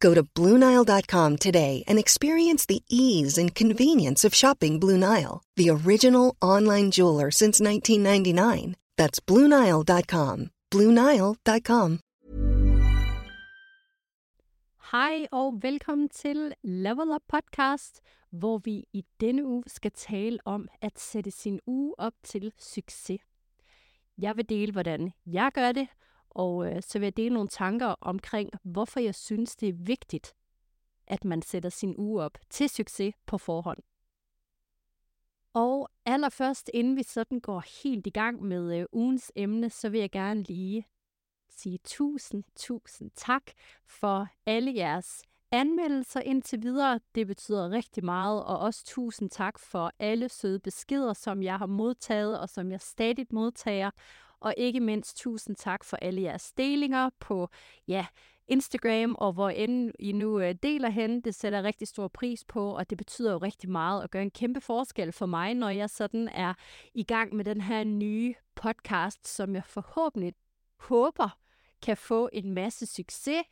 Go to BlueNile.com today and experience the ease and convenience of shopping Blue Nile, the original online jeweler since 1999. That's BlueNile.com. BlueNile.com. Hej og velkommen til Level Up Podcast, hvor vi i denne uge skal tale om at sætte sin uge op til succes. Jeg vil dele, hvordan jeg gør det, og øh, så vil jeg dele nogle tanker omkring, hvorfor jeg synes, det er vigtigt, at man sætter sin uge op til succes på forhånd. Og allerførst, inden vi sådan går helt i gang med øh, ugens emne, så vil jeg gerne lige sige tusind, tusind tak for alle jeres anmeldelser indtil videre. Det betyder rigtig meget, og også tusind tak for alle søde beskeder, som jeg har modtaget, og som jeg stadig modtager. Og ikke mindst tusind tak for alle jeres delinger på ja, Instagram, og hvor end I nu øh, deler hen. Det sætter jeg rigtig stor pris på, og det betyder jo rigtig meget at gøre en kæmpe forskel for mig, når jeg sådan er i gang med den her nye podcast, som jeg forhåbentlig håber kan få en masse succes,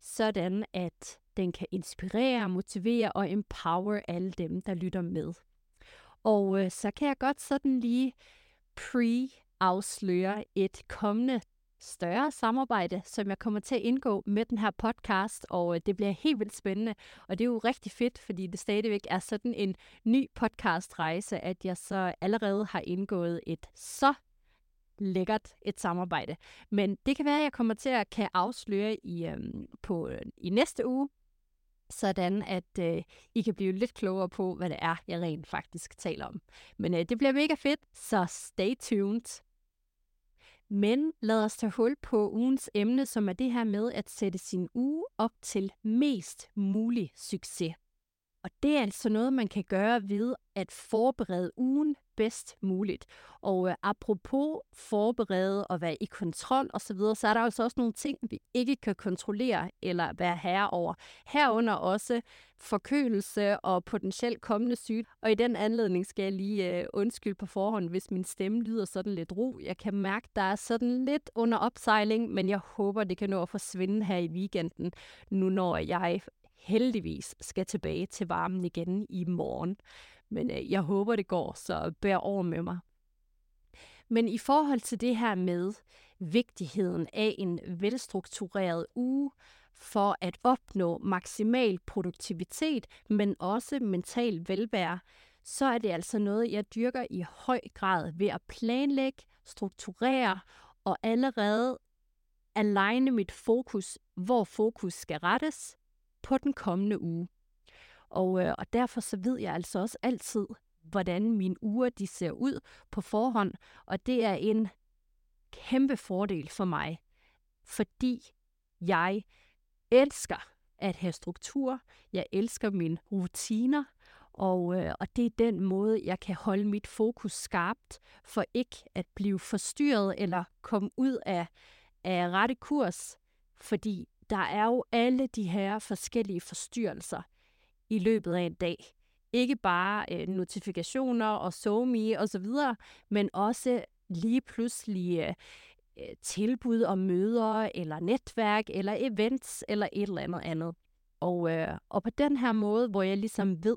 sådan at den kan inspirere, motivere og empower alle dem, der lytter med. Og øh, så kan jeg godt sådan lige pre afsløre et kommende større samarbejde, som jeg kommer til at indgå med den her podcast, og øh, det bliver helt vildt spændende. Og det er jo rigtig fedt, fordi det stadigvæk er sådan en ny podcastrejse, at jeg så allerede har indgået et så lækkert et samarbejde. Men det kan være, at jeg kommer til at kan afsløre i, øhm, på, øh, i næste uge, sådan at øh, I kan blive lidt klogere på, hvad det er, jeg rent faktisk taler om. Men øh, det bliver mega fedt, så stay tuned. Men lad os tage hul på ugens emne, som er det her med at sætte sin uge op til mest mulig succes. Og det er altså noget, man kan gøre ved at forberede ugen bedst muligt. Og øh, apropos forberede og være i kontrol osv., så, så er der altså også nogle ting, vi ikke kan kontrollere eller være herre over. Herunder også forkølelse og potentielt kommende syg. Og i den anledning skal jeg lige øh, undskylde på forhånd, hvis min stemme lyder sådan lidt ro. Jeg kan mærke, der er sådan lidt under opsejling, men jeg håber, det kan nå at forsvinde her i weekenden, nu når jeg heldigvis skal tilbage til varmen igen i morgen. Men øh, jeg håber, det går, så bær over med mig. Men i forhold til det her med vigtigheden af en velstruktureret uge for at opnå maksimal produktivitet, men også mental velvære, så er det altså noget, jeg dyrker i høj grad ved at planlægge, strukturere og allerede aligne mit fokus, hvor fokus skal rettes på den kommende uge. Og, øh, og derfor så ved jeg altså også altid, hvordan mine uger de ser ud på forhånd, og det er en kæmpe fordel for mig, fordi jeg elsker at have struktur, jeg elsker mine rutiner, og, øh, og det er den måde, jeg kan holde mit fokus skarpt, for ikke at blive forstyrret eller komme ud af, af rette kurs, fordi der er jo alle de her forskellige forstyrrelser i løbet af en dag. Ikke bare øh, notifikationer og SoMe og så videre, men også lige pludselig øh, øh, tilbud om møder, eller netværk, eller events, eller et eller andet andet. Og, øh, og på den her måde, hvor jeg ligesom ved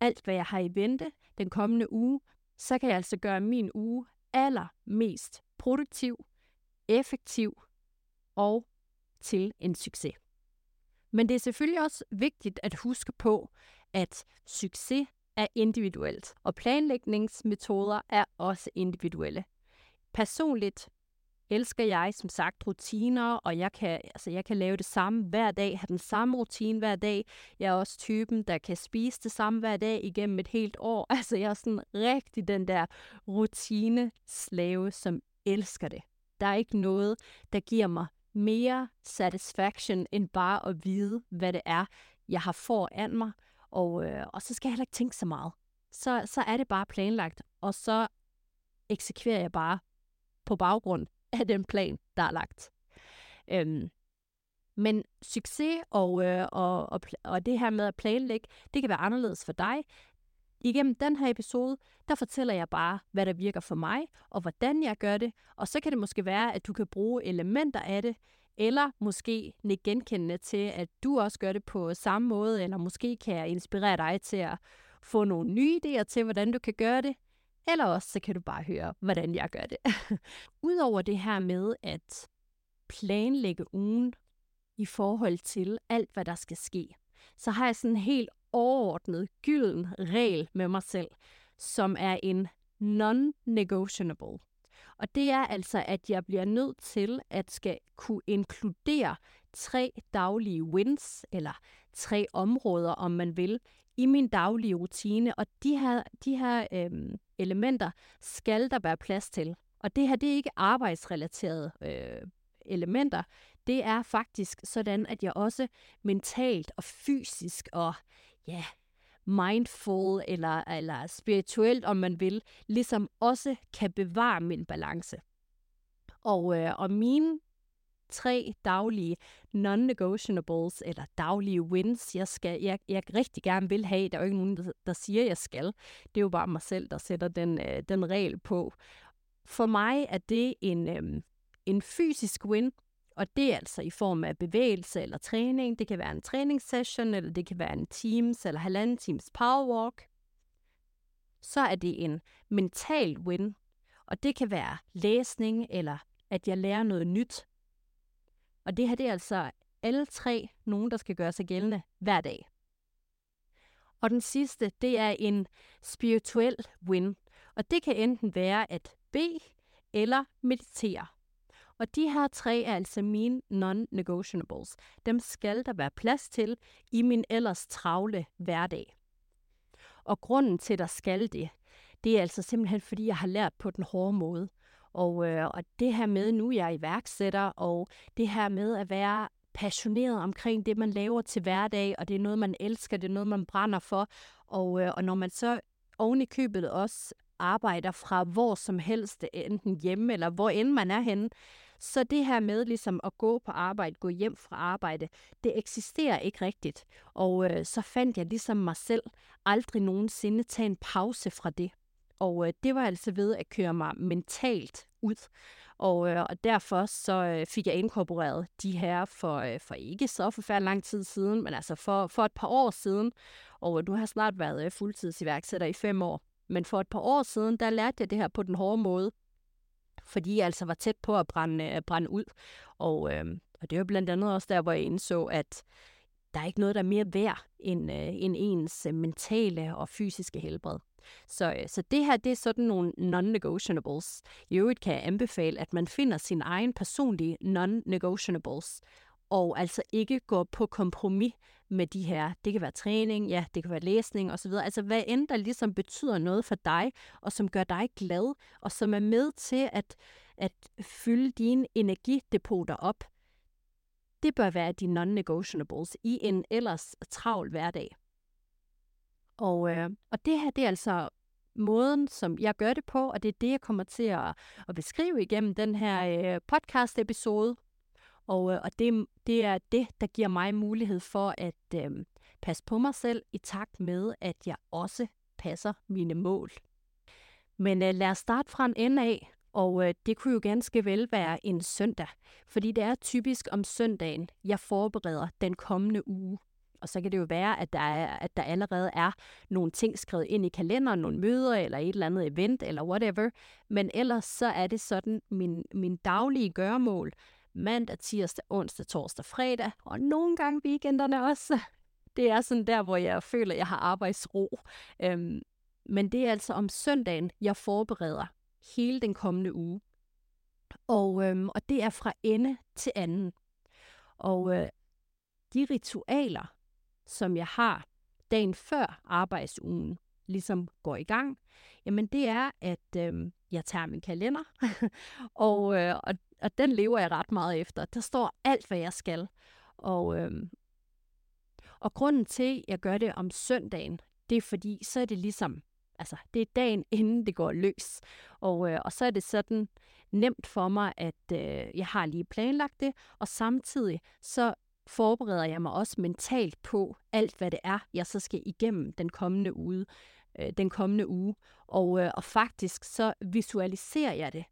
alt, hvad jeg har i vente den kommende uge, så kan jeg altså gøre min uge allermest produktiv, effektiv og til en succes. Men det er selvfølgelig også vigtigt at huske på, at succes er individuelt, og planlægningsmetoder er også individuelle. Personligt elsker jeg som sagt rutiner, og jeg kan, altså, jeg kan lave det samme hver dag, have den samme rutine hver dag. Jeg er også typen, der kan spise det samme hver dag igennem et helt år. Altså jeg er sådan rigtig den der rutine-slave, som elsker det. Der er ikke noget, der giver mig mere satisfaction end bare at vide, hvad det er, jeg har foran mig. Og, øh, og så skal jeg heller ikke tænke så meget. Så, så er det bare planlagt, og så eksekverer jeg bare på baggrund af den plan, der er lagt. Øhm, men succes og, øh, og, og, og det her med at planlægge, det kan være anderledes for dig. Igennem den her episode, der fortæller jeg bare, hvad der virker for mig, og hvordan jeg gør det. Og så kan det måske være, at du kan bruge elementer af det, eller måske nikke genkendende til, at du også gør det på samme måde, eller måske kan jeg inspirere dig til at få nogle nye idéer til, hvordan du kan gøre det. Eller også så kan du bare høre, hvordan jeg gør det. Udover det her med at planlægge ugen i forhold til alt, hvad der skal ske, så har jeg sådan en helt overordnet, gylden regel med mig selv, som er en non-negotiable. Og det er altså, at jeg bliver nødt til at skal kunne inkludere tre daglige wins, eller tre områder, om man vil, i min daglige rutine. Og de her, de her øhm, elementer skal der være plads til. Og det her, det er ikke arbejdsrelaterede øh, elementer. Det er faktisk sådan, at jeg også mentalt og fysisk og ja, mindful eller, eller spirituelt, om man vil, ligesom også kan bevare min balance. Og, øh, og mine tre daglige non-negotiables, eller daglige wins, jeg, skal, jeg, jeg rigtig gerne vil have. Der er jo ikke nogen, der, der siger, jeg skal. Det er jo bare mig selv, der sætter den, øh, den regel på. For mig er det en, øh, en fysisk win, og det er altså i form af bevægelse eller træning. Det kan være en træningssession, eller det kan være en Teams eller halvanden Teams powerwalk. Så er det en mental win, og det kan være læsning, eller at jeg lærer noget nyt. Og det her det er altså alle tre nogen, der skal gøre sig gældende hver dag. Og den sidste, det er en spirituel win. Og det kan enten være at bede eller meditere. Og de her tre er altså mine non-negotiables. Dem skal der være plads til i min ellers travle hverdag. Og grunden til, at der skal det, det er altså simpelthen, fordi jeg har lært på den hårde måde. Og, øh, og det her med, nu jeg er iværksætter, og det her med at være passioneret omkring det, man laver til hverdag, og det er noget, man elsker, det er noget, man brænder for. Og, øh, og når man så oven i købet også arbejder fra hvor som helst, øh, enten hjemme eller hvor end man er henne, så det her med ligesom at gå på arbejde, gå hjem fra arbejde, det eksisterer ikke rigtigt. Og øh, så fandt jeg ligesom mig selv aldrig nogensinde tage en pause fra det. Og øh, det var altså ved at køre mig mentalt ud. Og, øh, og derfor så øh, fik jeg inkorporeret de her for, øh, for ikke så forfærdelig lang tid siden, men altså for, for et par år siden. Og øh, du har snart været øh, fuldtidsiværksætter i fem år. Men for et par år siden, der lærte jeg det her på den hårde måde fordi jeg altså var tæt på at brænde, at brænde ud. Og, øh, og det var blandt andet også der, hvor jeg indså, at der er ikke noget, der er mere værd end, øh, end ens øh, mentale og fysiske helbred. Så, øh, så det her, det er sådan nogle non-negotiables. I øvrigt kan jeg anbefale, at man finder sin egen personlige non-negotiables, og altså ikke går på kompromis med de her. Det kan være træning, ja, det kan være læsning osv. Altså hvad end der ligesom betyder noget for dig, og som gør dig glad, og som er med til at, at fylde dine energidepoter op, det bør være de non-negotiables i en ellers travl hverdag. Og, øh, og det her, det er altså måden, som jeg gør det på, og det er det, jeg kommer til at, at beskrive igennem den her øh, podcast-episode. Og, øh, og det, det er det, der giver mig mulighed for at øh, passe på mig selv i takt med, at jeg også passer mine mål. Men øh, lad os starte fra en ende af, og øh, det kunne jo ganske vel være en søndag, fordi det er typisk om søndagen, jeg forbereder den kommende uge. Og så kan det jo være, at der, er, at der allerede er nogle ting skrevet ind i kalenderen, nogle møder eller et eller andet event eller whatever. Men ellers så er det sådan min, min daglige gøremål mandag, tirsdag, onsdag, torsdag, fredag, og nogle gange weekenderne også. Det er sådan der, hvor jeg føler, at jeg har arbejdsro. Øhm, men det er altså om søndagen, jeg forbereder hele den kommende uge. Og, øhm, og det er fra ende til anden. Og øh, de ritualer, som jeg har dagen før arbejdsugen ligesom går i gang, jamen det er, at øh, jeg tager min kalender, og, øh, og, og den lever jeg ret meget efter. Der står alt, hvad jeg skal. Og, øhm, og grunden til, at jeg gør det om søndagen, det er fordi, så er det ligesom, altså det er dagen inden det går løs. Og, øh, og så er det sådan nemt for mig, at øh, jeg har lige planlagt det, og samtidig så forbereder jeg mig også mentalt på alt, hvad det er, jeg så skal igennem den kommende uge. Øh, den kommende uge. Og, øh, og faktisk så visualiserer jeg det.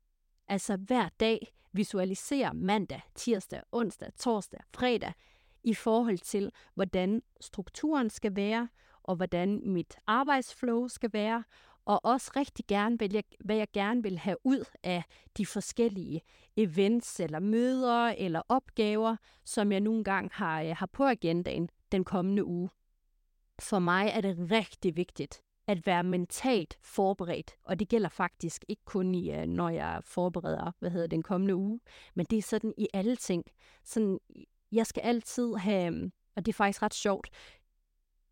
Altså hver dag visualiserer mandag, tirsdag, onsdag, torsdag, fredag i forhold til, hvordan strukturen skal være, og hvordan mit arbejdsflow skal være, og også rigtig gerne, hvad jeg, hvad jeg gerne vil have ud af de forskellige events eller møder eller opgaver, som jeg nogle gange har, øh, har på agendaen den kommende uge. For mig er det rigtig vigtigt at være mentalt forberedt, og det gælder faktisk ikke kun i, øh, når jeg forbereder, hvad hedder den kommende uge, men det er sådan i alle ting. Sådan, jeg skal altid have, og det er faktisk ret sjovt,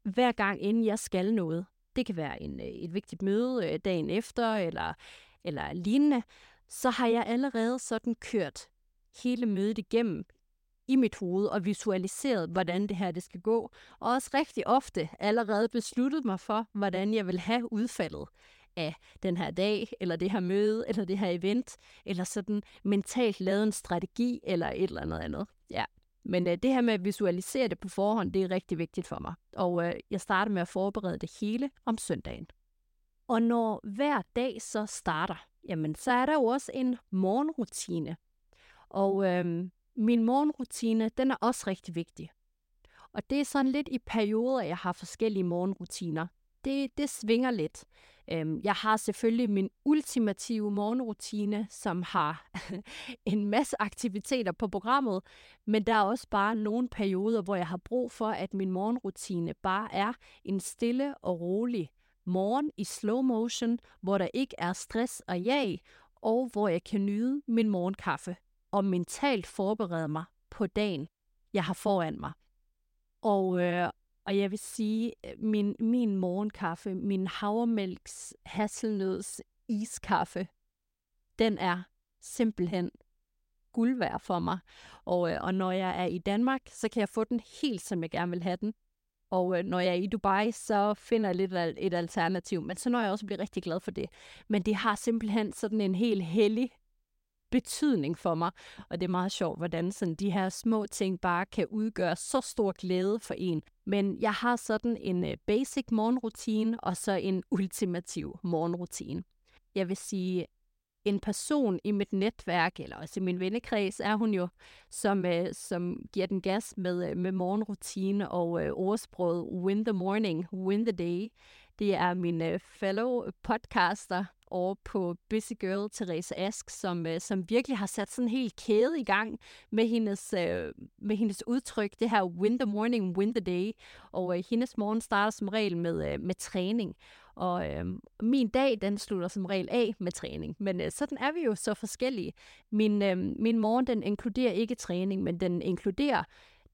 hver gang inden jeg skal noget, det kan være en, øh, et vigtigt møde øh, dagen efter, eller, eller lignende, så har jeg allerede sådan kørt hele mødet igennem i mit hoved og visualiseret, hvordan det her det skal gå. Og også rigtig ofte allerede besluttet mig for, hvordan jeg vil have udfaldet af den her dag, eller det her møde, eller det her event, eller sådan mentalt lavet en strategi, eller et eller andet andet. Ja. Men øh, det her med at visualisere det på forhånd, det er rigtig vigtigt for mig. Og øh, jeg starter med at forberede det hele om søndagen. Og når hver dag så starter, jamen så er der jo også en morgenrutine. Og øh, min morgenrutine, den er også rigtig vigtig. Og det er sådan lidt i perioder, jeg har forskellige morgenrutiner. Det, det svinger lidt. Øhm, jeg har selvfølgelig min ultimative morgenrutine, som har en masse aktiviteter på programmet, men der er også bare nogle perioder, hvor jeg har brug for, at min morgenrutine bare er en stille og rolig morgen i slow motion, hvor der ikke er stress og jag, og hvor jeg kan nyde min morgenkaffe og mentalt forberede mig på dagen, jeg har foran mig. Og, øh, og jeg vil sige, øh, min, min morgenkaffe, min havremælks hasselnøds iskaffe, den er simpelthen guld værd for mig. Og, øh, og når jeg er i Danmark, så kan jeg få den helt, som jeg gerne vil have den. Og øh, når jeg er i Dubai, så finder jeg lidt af et alternativ. Men så når jeg også bliver rigtig glad for det. Men det har simpelthen sådan en helt hellig betydning for mig. Og det er meget sjovt, hvordan sådan de her små ting bare kan udgøre så stor glæde for en. Men jeg har sådan en øh, basic morgenrutine, og så en ultimativ morgenrutine. Jeg vil sige, en person i mit netværk, eller også i min vennekreds, er hun jo, som, øh, som giver den gas med, øh, med morgenrutine og øh, ordsproget win the morning, win the day. Det er min øh, fellow podcaster, over på Busy Girl, Therese Ask, som, øh, som virkelig har sat sådan en hel kæde i gang med hendes, øh, med hendes udtryk, det her win the morning, win the day. Og øh, hendes morgen starter som regel med, øh, med træning. Og øh, min dag, den slutter som regel af med træning. Men øh, sådan er vi jo så forskellige. Min, øh, min morgen, den inkluderer ikke træning, men den inkluderer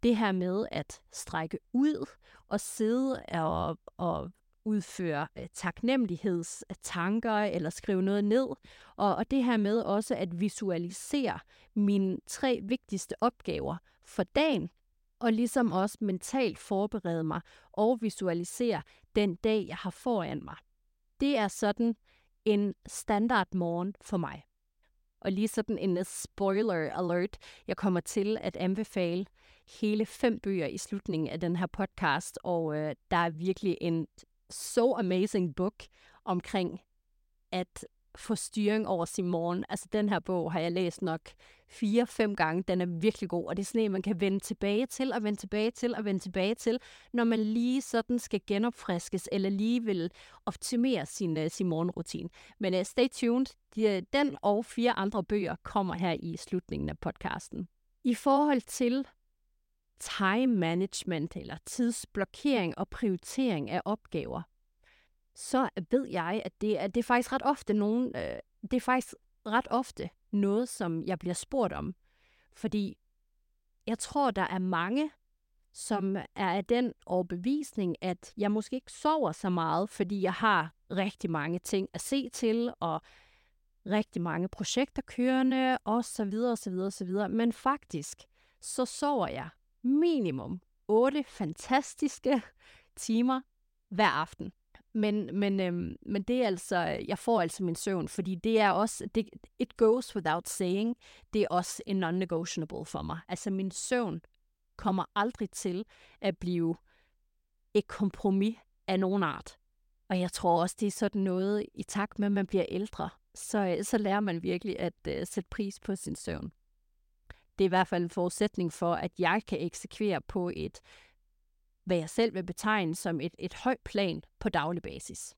det her med at strække ud og sidde og, og udføre øh, taknemmelighedstanker eller skrive noget ned. Og, og det her med også at visualisere mine tre vigtigste opgaver for dagen, og ligesom også mentalt forberede mig og visualisere den dag, jeg har foran mig. Det er sådan en standard morgen for mig. Og lige sådan en spoiler alert, jeg kommer til at anbefale hele fem bøger i slutningen af den her podcast, og øh, der er virkelig en so amazing book omkring at få styring over sin morgen. Altså den her bog har jeg læst nok fire-fem gange. Den er virkelig god, og det er sådan en, man kan vende tilbage til, og vende tilbage til, og vende tilbage til, når man lige sådan skal genopfriskes, eller lige vil optimere sin, uh, sin morgenrutine. Men uh, stay tuned. De, øh, den og fire andre bøger kommer her i slutningen af podcasten. I forhold til time management eller tidsblokering og prioritering af opgaver, så ved jeg, at det er, det er faktisk ret ofte nogen, øh, det er faktisk ret ofte noget, som jeg bliver spurgt om. Fordi jeg tror, der er mange, som er af den overbevisning, at jeg måske ikke sover så meget, fordi jeg har rigtig mange ting at se til, og rigtig mange projekter kørende, og så videre, og så videre, og så videre. Men faktisk, så sover jeg minimum 8 fantastiske timer hver aften. Men, men, øhm, men det er altså, jeg får altså min søvn, fordi det er også, det, it goes without saying, det er også en non-negotiable for mig. Altså min søvn kommer aldrig til at blive et kompromis af nogen art. Og jeg tror også, det er sådan noget, i takt med, at man bliver ældre, så, så lærer man virkelig at uh, sætte pris på sin søvn. Det er i hvert fald en forudsætning for, at jeg kan eksekvere på et, hvad jeg selv vil betegne som et, et højt plan på daglig basis.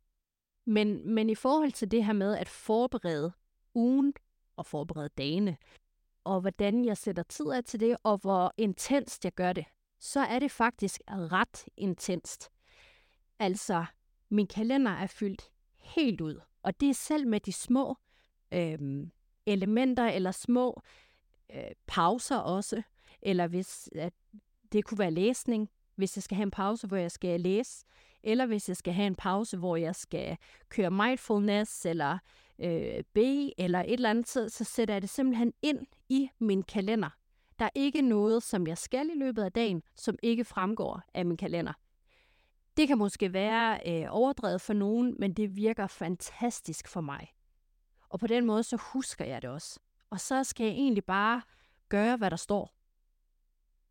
Men, men i forhold til det her med at forberede ugen og forberede dagene, og hvordan jeg sætter tid af til det, og hvor intenst jeg gør det, så er det faktisk ret intenst. Altså, min kalender er fyldt helt ud, og det er selv med de små øh, elementer eller små øh, Øh, pauser også, eller hvis at det kunne være læsning, hvis jeg skal have en pause, hvor jeg skal læse, eller hvis jeg skal have en pause, hvor jeg skal køre mindfulness, eller øh, B, eller et eller andet, så, så sætter jeg det simpelthen ind i min kalender. Der er ikke noget, som jeg skal i løbet af dagen, som ikke fremgår af min kalender. Det kan måske være øh, overdrevet for nogen, men det virker fantastisk for mig. Og på den måde, så husker jeg det også. Og så skal jeg egentlig bare gøre, hvad der står.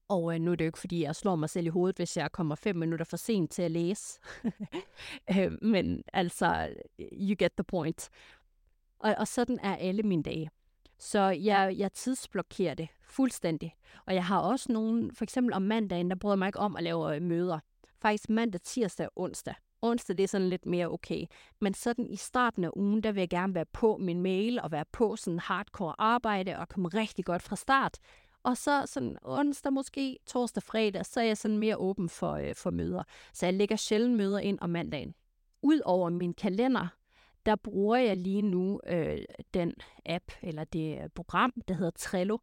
Og øh, nu er det jo ikke, fordi jeg slår mig selv i hovedet, hvis jeg kommer fem minutter for sent til at læse. øh, men altså, you get the point. Og, og sådan er alle mine dage. Så jeg, jeg tidsblokerer det fuldstændig. Og jeg har også nogen, for eksempel om mandagen, der bryder mig ikke om at lave øh, møder. Faktisk mandag, tirsdag og onsdag. Onsdag, det er sådan lidt mere okay. Men sådan i starten af ugen, der vil jeg gerne være på min mail og være på sådan hardcore arbejde og komme rigtig godt fra start. Og så sådan onsdag måske, torsdag, fredag, så er jeg sådan mere åben for, øh, for møder. Så jeg lægger sjældent møder ind om mandagen. Udover min kalender, der bruger jeg lige nu øh, den app, eller det øh, program, der hedder Trello.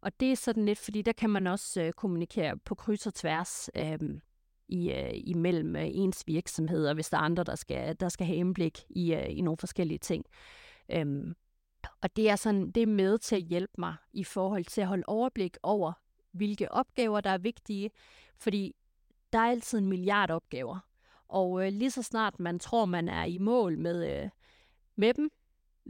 Og det er sådan lidt, fordi der kan man også øh, kommunikere på kryds og tværs øh, i, øh, imellem øh, ens virksomheder, hvis der er andre, der skal, der skal have indblik i, øh, i nogle forskellige ting. Øhm, og det er, sådan, det er med til at hjælpe mig i forhold til at holde overblik over, hvilke opgaver, der er vigtige. Fordi der er altid en milliard opgaver. Og øh, lige så snart man tror, man er i mål med, øh, med dem,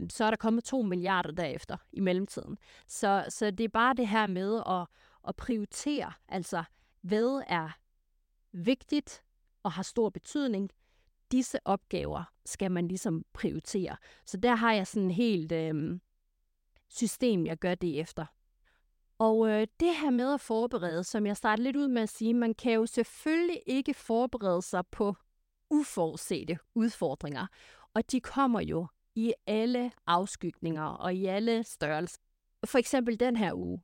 så er der kommet to milliarder derefter i mellemtiden. Så, så det er bare det her med at, at prioritere, altså hvad er vigtigt og har stor betydning, disse opgaver skal man ligesom prioritere. Så der har jeg sådan helt øh, system, jeg gør det efter. Og øh, det her med at forberede, som jeg startede lidt ud med at sige, man kan jo selvfølgelig ikke forberede sig på uforudsete udfordringer. Og de kommer jo i alle afskygninger og i alle størrelser. For eksempel den her uge.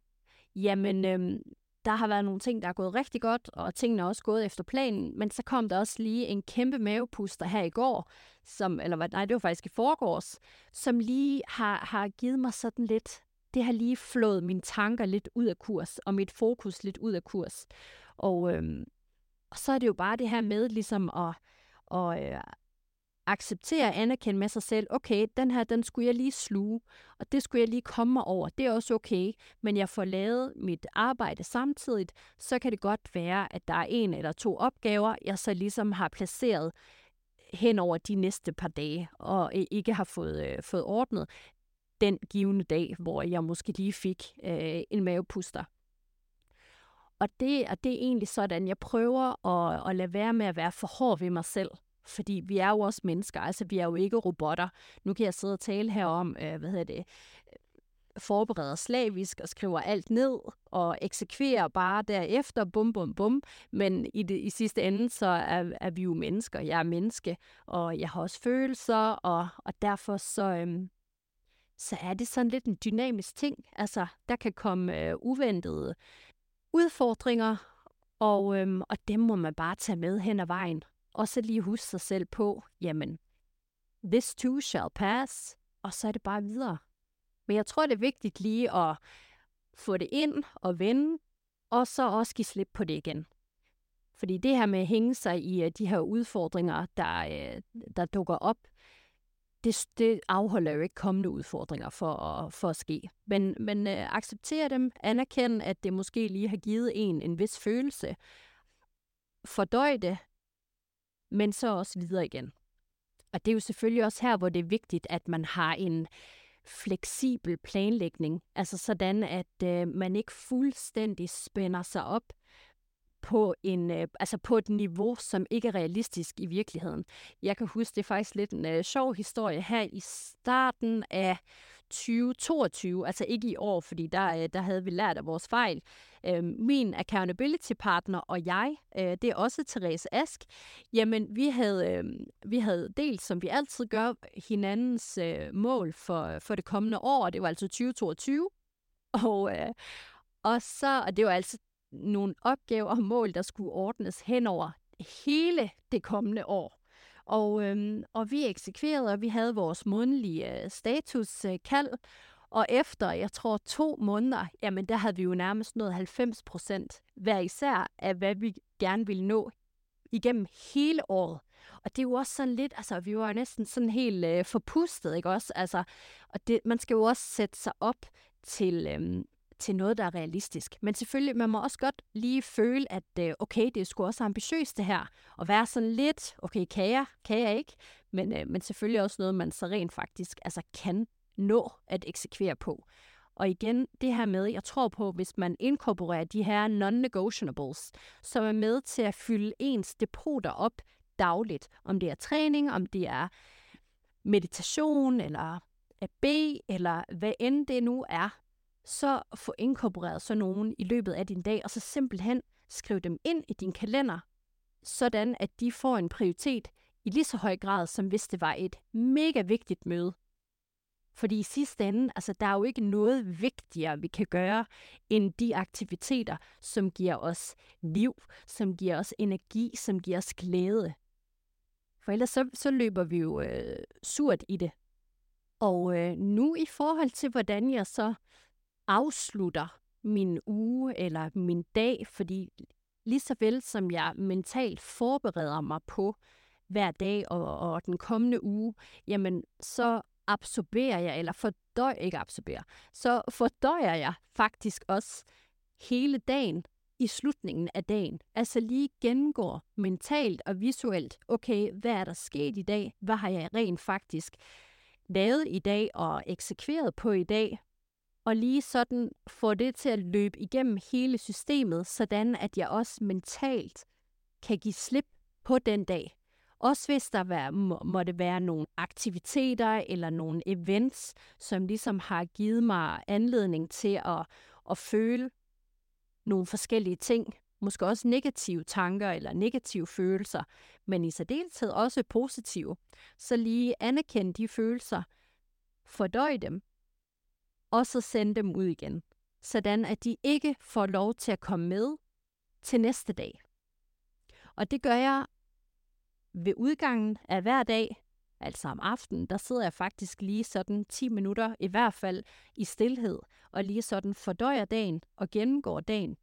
Jamen, øh, der har været nogle ting, der er gået rigtig godt, og tingene er også gået efter planen, men så kom der også lige en kæmpe mavepuster her i går, som, eller nej, det var faktisk i forgårs, som lige har, har givet mig sådan lidt, det har lige flået mine tanker lidt ud af kurs, og mit fokus lidt ud af kurs. Og, øhm, og så er det jo bare det her med ligesom at, og øh, acceptere og anerkende med sig selv, okay, den her, den skulle jeg lige sluge, og det skulle jeg lige komme mig over. Det er også okay, men jeg får lavet mit arbejde samtidig, så kan det godt være, at der er en eller to opgaver, jeg så ligesom har placeret hen over de næste par dage, og ikke har fået, øh, fået ordnet den givende dag, hvor jeg måske lige fik øh, en mavepuster. Og det, og det er egentlig sådan, jeg prøver at, at lade være med at være for hård ved mig selv. Fordi vi er jo også mennesker, altså vi er jo ikke robotter. Nu kan jeg sidde og tale her om, øh, hvad hedder det, øh, forbereder slavisk og skriver alt ned og eksekverer bare derefter, bum, bum, bum. Men i, det, i sidste ende, så er, er vi jo mennesker. Jeg er menneske, og jeg har også følelser, og, og derfor så, øhm, så er det sådan lidt en dynamisk ting. Altså, der kan komme øh, uventede udfordringer, og, øhm, og dem må man bare tage med hen ad vejen. Og så lige huske sig selv på, jamen, this too shall pass, og så er det bare videre. Men jeg tror, det er vigtigt lige at få det ind og vende, og så også give slip på det igen. Fordi det her med at hænge sig i øh, de her udfordringer, der, øh, der dukker op, det, det afholder jo ikke kommende udfordringer for at, for at ske. Men, men øh, acceptere dem, anerkende, at det måske lige har givet en en vis følelse, fordøj det, men så også videre igen. Og det er jo selvfølgelig også her, hvor det er vigtigt, at man har en fleksibel planlægning, altså sådan, at øh, man ikke fuldstændig spænder sig op på, en, øh, altså på et niveau, som ikke er realistisk i virkeligheden. Jeg kan huske, det er faktisk lidt en øh, sjov historie her i starten af 2022, altså ikke i år, fordi der, øh, der havde vi lært af vores fejl. Øhm, min accountability partner og jeg, øh, det er også Therese Ask, jamen vi havde, øhm, vi havde delt, som vi altid gør, hinandens øh, mål for, for det kommende år, og det var altså 2022. Og, og så, og det var altså nogle opgaver og mål, der skulle ordnes hen over hele det kommende år. Og, øhm, og vi eksekverede, og vi havde vores månedlige øh, statuskald, øh, og efter, jeg tror, to måneder, jamen der havde vi jo nærmest nået 90 procent hver især af, hvad vi gerne ville nå igennem hele året. Og det er jo også sådan lidt, altså vi var næsten sådan helt øh, forpustet, ikke også? Altså, og det, man skal jo også sætte sig op til, øhm, til noget, der er realistisk. Men selvfølgelig, man må også godt lige føle, at øh, okay, det er sgu også ambitiøst det her. Og være sådan lidt, okay, kan jeg, kan jeg ikke? Men, øh, men selvfølgelig også noget, man så rent faktisk altså, kan nå at eksekvere på. Og igen, det her med, jeg tror på, hvis man inkorporerer de her non-negotiables, som er med til at fylde ens depoter op dagligt. Om det er træning, om det er meditation, eller at bede, eller hvad end det nu er, så få inkorporeret sådan nogen i løbet af din dag, og så simpelthen skrive dem ind i din kalender, sådan at de får en prioritet i lige så høj grad, som hvis det var et mega vigtigt møde. Fordi i sidste ende, altså der er jo ikke noget vigtigere, vi kan gøre, end de aktiviteter, som giver os liv, som giver os energi, som giver os glæde. For ellers så, så løber vi jo øh, surt i det. Og øh, nu i forhold til, hvordan jeg så afslutter min uge eller min dag, fordi lige så vel som jeg mentalt forbereder mig på hver dag og, og den kommende uge, jamen så absorberer jeg, eller fordøjer, ikke absorberer, så fordøjer jeg faktisk også hele dagen i slutningen af dagen. Altså lige gennemgår mentalt og visuelt, okay, hvad er der sket i dag? Hvad har jeg rent faktisk lavet i dag og eksekveret på i dag? Og lige sådan få det til at løbe igennem hele systemet, sådan at jeg også mentalt kan give slip på den dag. Også hvis der må, må, måtte være nogle aktiviteter eller nogle events, som ligesom har givet mig anledning til at, at føle nogle forskellige ting. Måske også negative tanker eller negative følelser, men i særdeleshed også positive. Så lige anerkende de følelser, fordøj dem, og så sende dem ud igen, sådan at de ikke får lov til at komme med til næste dag. Og det gør jeg ved udgangen af hver dag, altså om aftenen, der sidder jeg faktisk lige sådan 10 minutter, i hvert fald i stillhed, og lige sådan fordøjer dagen og gennemgår dagen,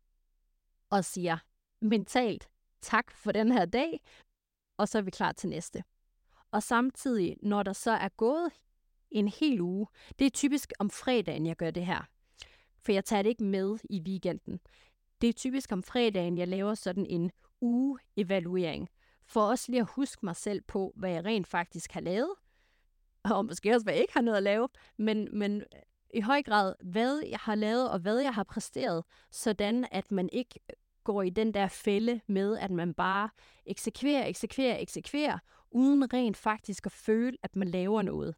og siger mentalt tak for den her dag, og så er vi klar til næste. Og samtidig, når der så er gået en hel uge. Det er typisk om fredagen, jeg gør det her. For jeg tager det ikke med i weekenden. Det er typisk om fredagen, jeg laver sådan en uge-evaluering. For også lige at huske mig selv på, hvad jeg rent faktisk har lavet. Og måske også, hvad jeg ikke har noget at lave. Men, men øh, i høj grad, hvad jeg har lavet og hvad jeg har præsteret. Sådan at man ikke går i den der fælde med, at man bare eksekverer, eksekverer, eksekverer, uden rent faktisk at føle, at man laver noget.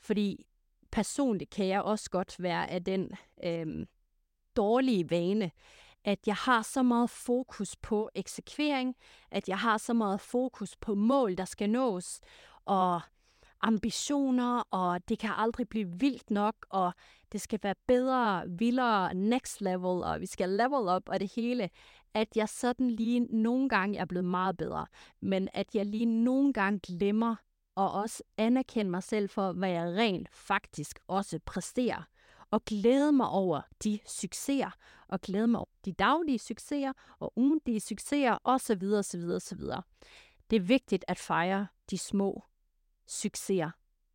Fordi personligt kan jeg også godt være af den øh, dårlige vane, at jeg har så meget fokus på eksekvering, at jeg har så meget fokus på mål, der skal nås, og ambitioner, og det kan aldrig blive vildt nok, og det skal være bedre, vildere, next level, og vi skal level up og det hele, at jeg sådan lige nogle gange er blevet meget bedre, men at jeg lige nogle gange glemmer og også anerkende mig selv for, hvad jeg rent faktisk også præsterer. Og glæde mig over de succeser, og glæde mig over de daglige succeser, og ugentlige succeser, osv. osv. osv. Det er vigtigt at fejre de små succeser,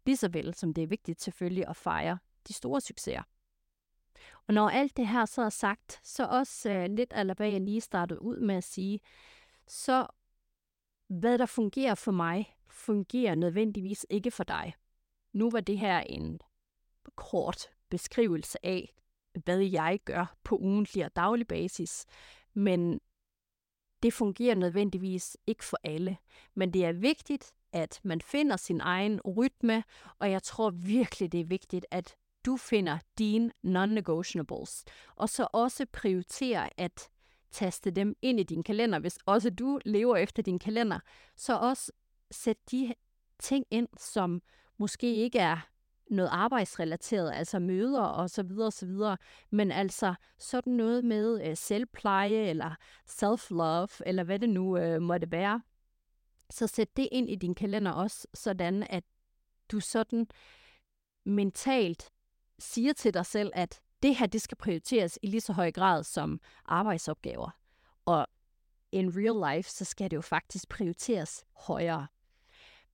lige så vel som det er vigtigt selvfølgelig at fejre de store succeser. Og når alt det her så er sagt, så også øh, lidt eller hvad jeg lige startede ud med at sige, så hvad der fungerer for mig, fungerer nødvendigvis ikke for dig. Nu var det her en kort beskrivelse af, hvad jeg gør på ugentlig og daglig basis, men det fungerer nødvendigvis ikke for alle. Men det er vigtigt, at man finder sin egen rytme, og jeg tror virkelig, det er vigtigt, at du finder dine non-negotiables, og så også prioriterer, at taste dem ind i din kalender. Hvis også du lever efter din kalender, så også sæt de ting ind, som måske ikke er noget arbejdsrelateret, altså møder og så videre og så videre, men altså sådan noget med øh, selvpleje eller self-love, eller hvad det nu øh, måtte være. Så sæt det ind i din kalender også, sådan at du sådan mentalt siger til dig selv, at det her, det skal prioriteres i lige så høj grad som arbejdsopgaver. Og in real life, så skal det jo faktisk prioriteres højere.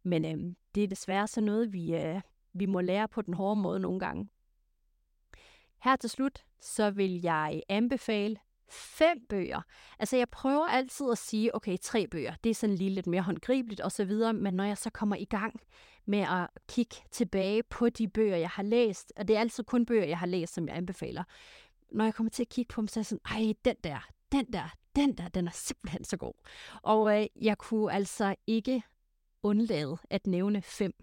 Men øhm, det er desværre så noget, vi, øh, vi må lære på den hårde måde nogle gange. Her til slut, så vil jeg anbefale fem bøger. Altså jeg prøver altid at sige, okay, tre bøger, det er sådan lige lidt mere håndgribeligt osv., men når jeg så kommer i gang med at kigge tilbage på de bøger, jeg har læst, og det er altid kun bøger, jeg har læst, som jeg anbefaler, når jeg kommer til at kigge på dem, så er jeg sådan, ej, den der, den der, den der, den er simpelthen så god. Og øh, jeg kunne altså ikke undlade at nævne fem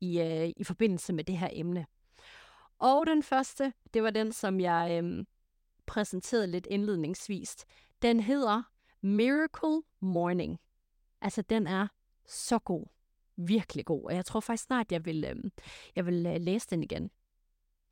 i, øh, i forbindelse med det her emne. Og den første, det var den, som jeg øh, præsenteret lidt indledningsvist. Den hedder Miracle Morning. Altså, den er så god. Virkelig god. Og jeg tror faktisk snart, jeg vil, øh, jeg vil øh, læse den igen.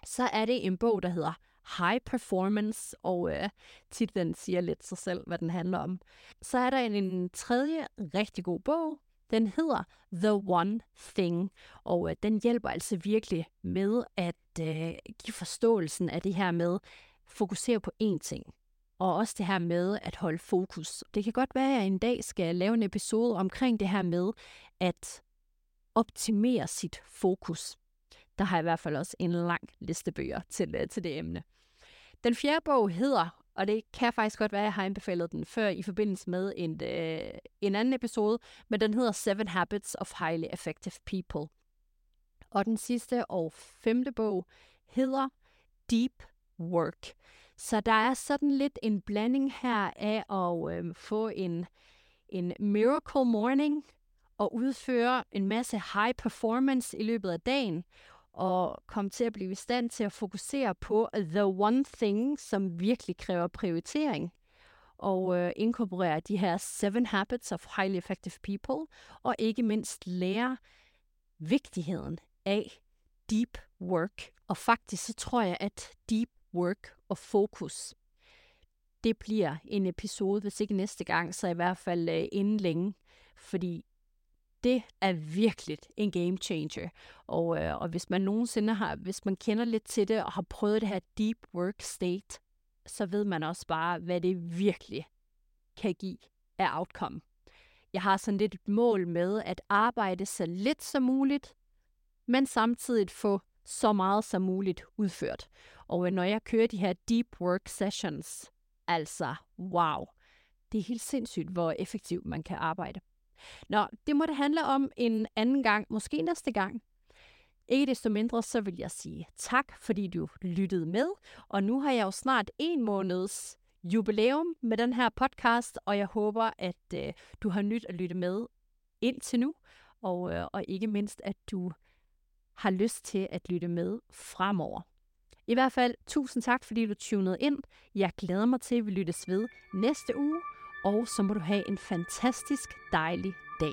Så er det en bog, der hedder High Performance, og øh, titlen siger lidt sig selv, hvad den handler om. Så er der en, en tredje rigtig god bog, den hedder The One Thing, og øh, den hjælper altså virkelig med at øh, give forståelsen af det her med fokusere på én ting. Og også det her med at holde fokus. Det kan godt være, at jeg en dag skal lave en episode omkring det her med at optimere sit fokus. Der har jeg i hvert fald også en lang liste bøger til, øh, til det emne. Den fjerde bog hedder, og det kan faktisk godt være, at jeg har anbefalet den før i forbindelse med en, øh, en anden episode, men den hedder Seven Habits of Highly Effective People. Og den sidste og femte bog hedder Deep Work. Så der er sådan lidt en blanding her af at øh, få en, en miracle morning og udføre en masse high performance i løbet af dagen, og komme til at blive i stand til at fokusere på the one thing, som virkelig kræver prioritering, og øh, inkorporere de her seven habits of highly effective people, og ikke mindst lære vigtigheden af deep work. Og faktisk så tror jeg, at deep work og fokus, det bliver en episode, hvis ikke næste gang, så i hvert fald øh, inden længe. Fordi det er virkelig en game changer. Og, øh, og hvis man nogensinde har, hvis man kender lidt til det og har prøvet det her deep work state, så ved man også bare, hvad det virkelig kan give af outcome. Jeg har sådan lidt et mål med at arbejde så lidt som muligt, men samtidig få så meget som muligt udført. Og øh, når jeg kører de her deep work sessions, altså wow, det er helt sindssygt, hvor effektivt man kan arbejde. Nå, det må det handle om en anden gang, måske næste gang. Ikke desto mindre, så vil jeg sige tak, fordi du lyttede med. Og nu har jeg jo snart en måneds jubilæum med den her podcast, og jeg håber, at øh, du har nyt at lytte med indtil nu, og, øh, og ikke mindst, at du har lyst til at lytte med fremover. I hvert fald, tusind tak, fordi du tunede ind. Jeg glæder mig til, at vi lyttes ved næste uge og så må du have en fantastisk dejlig dag.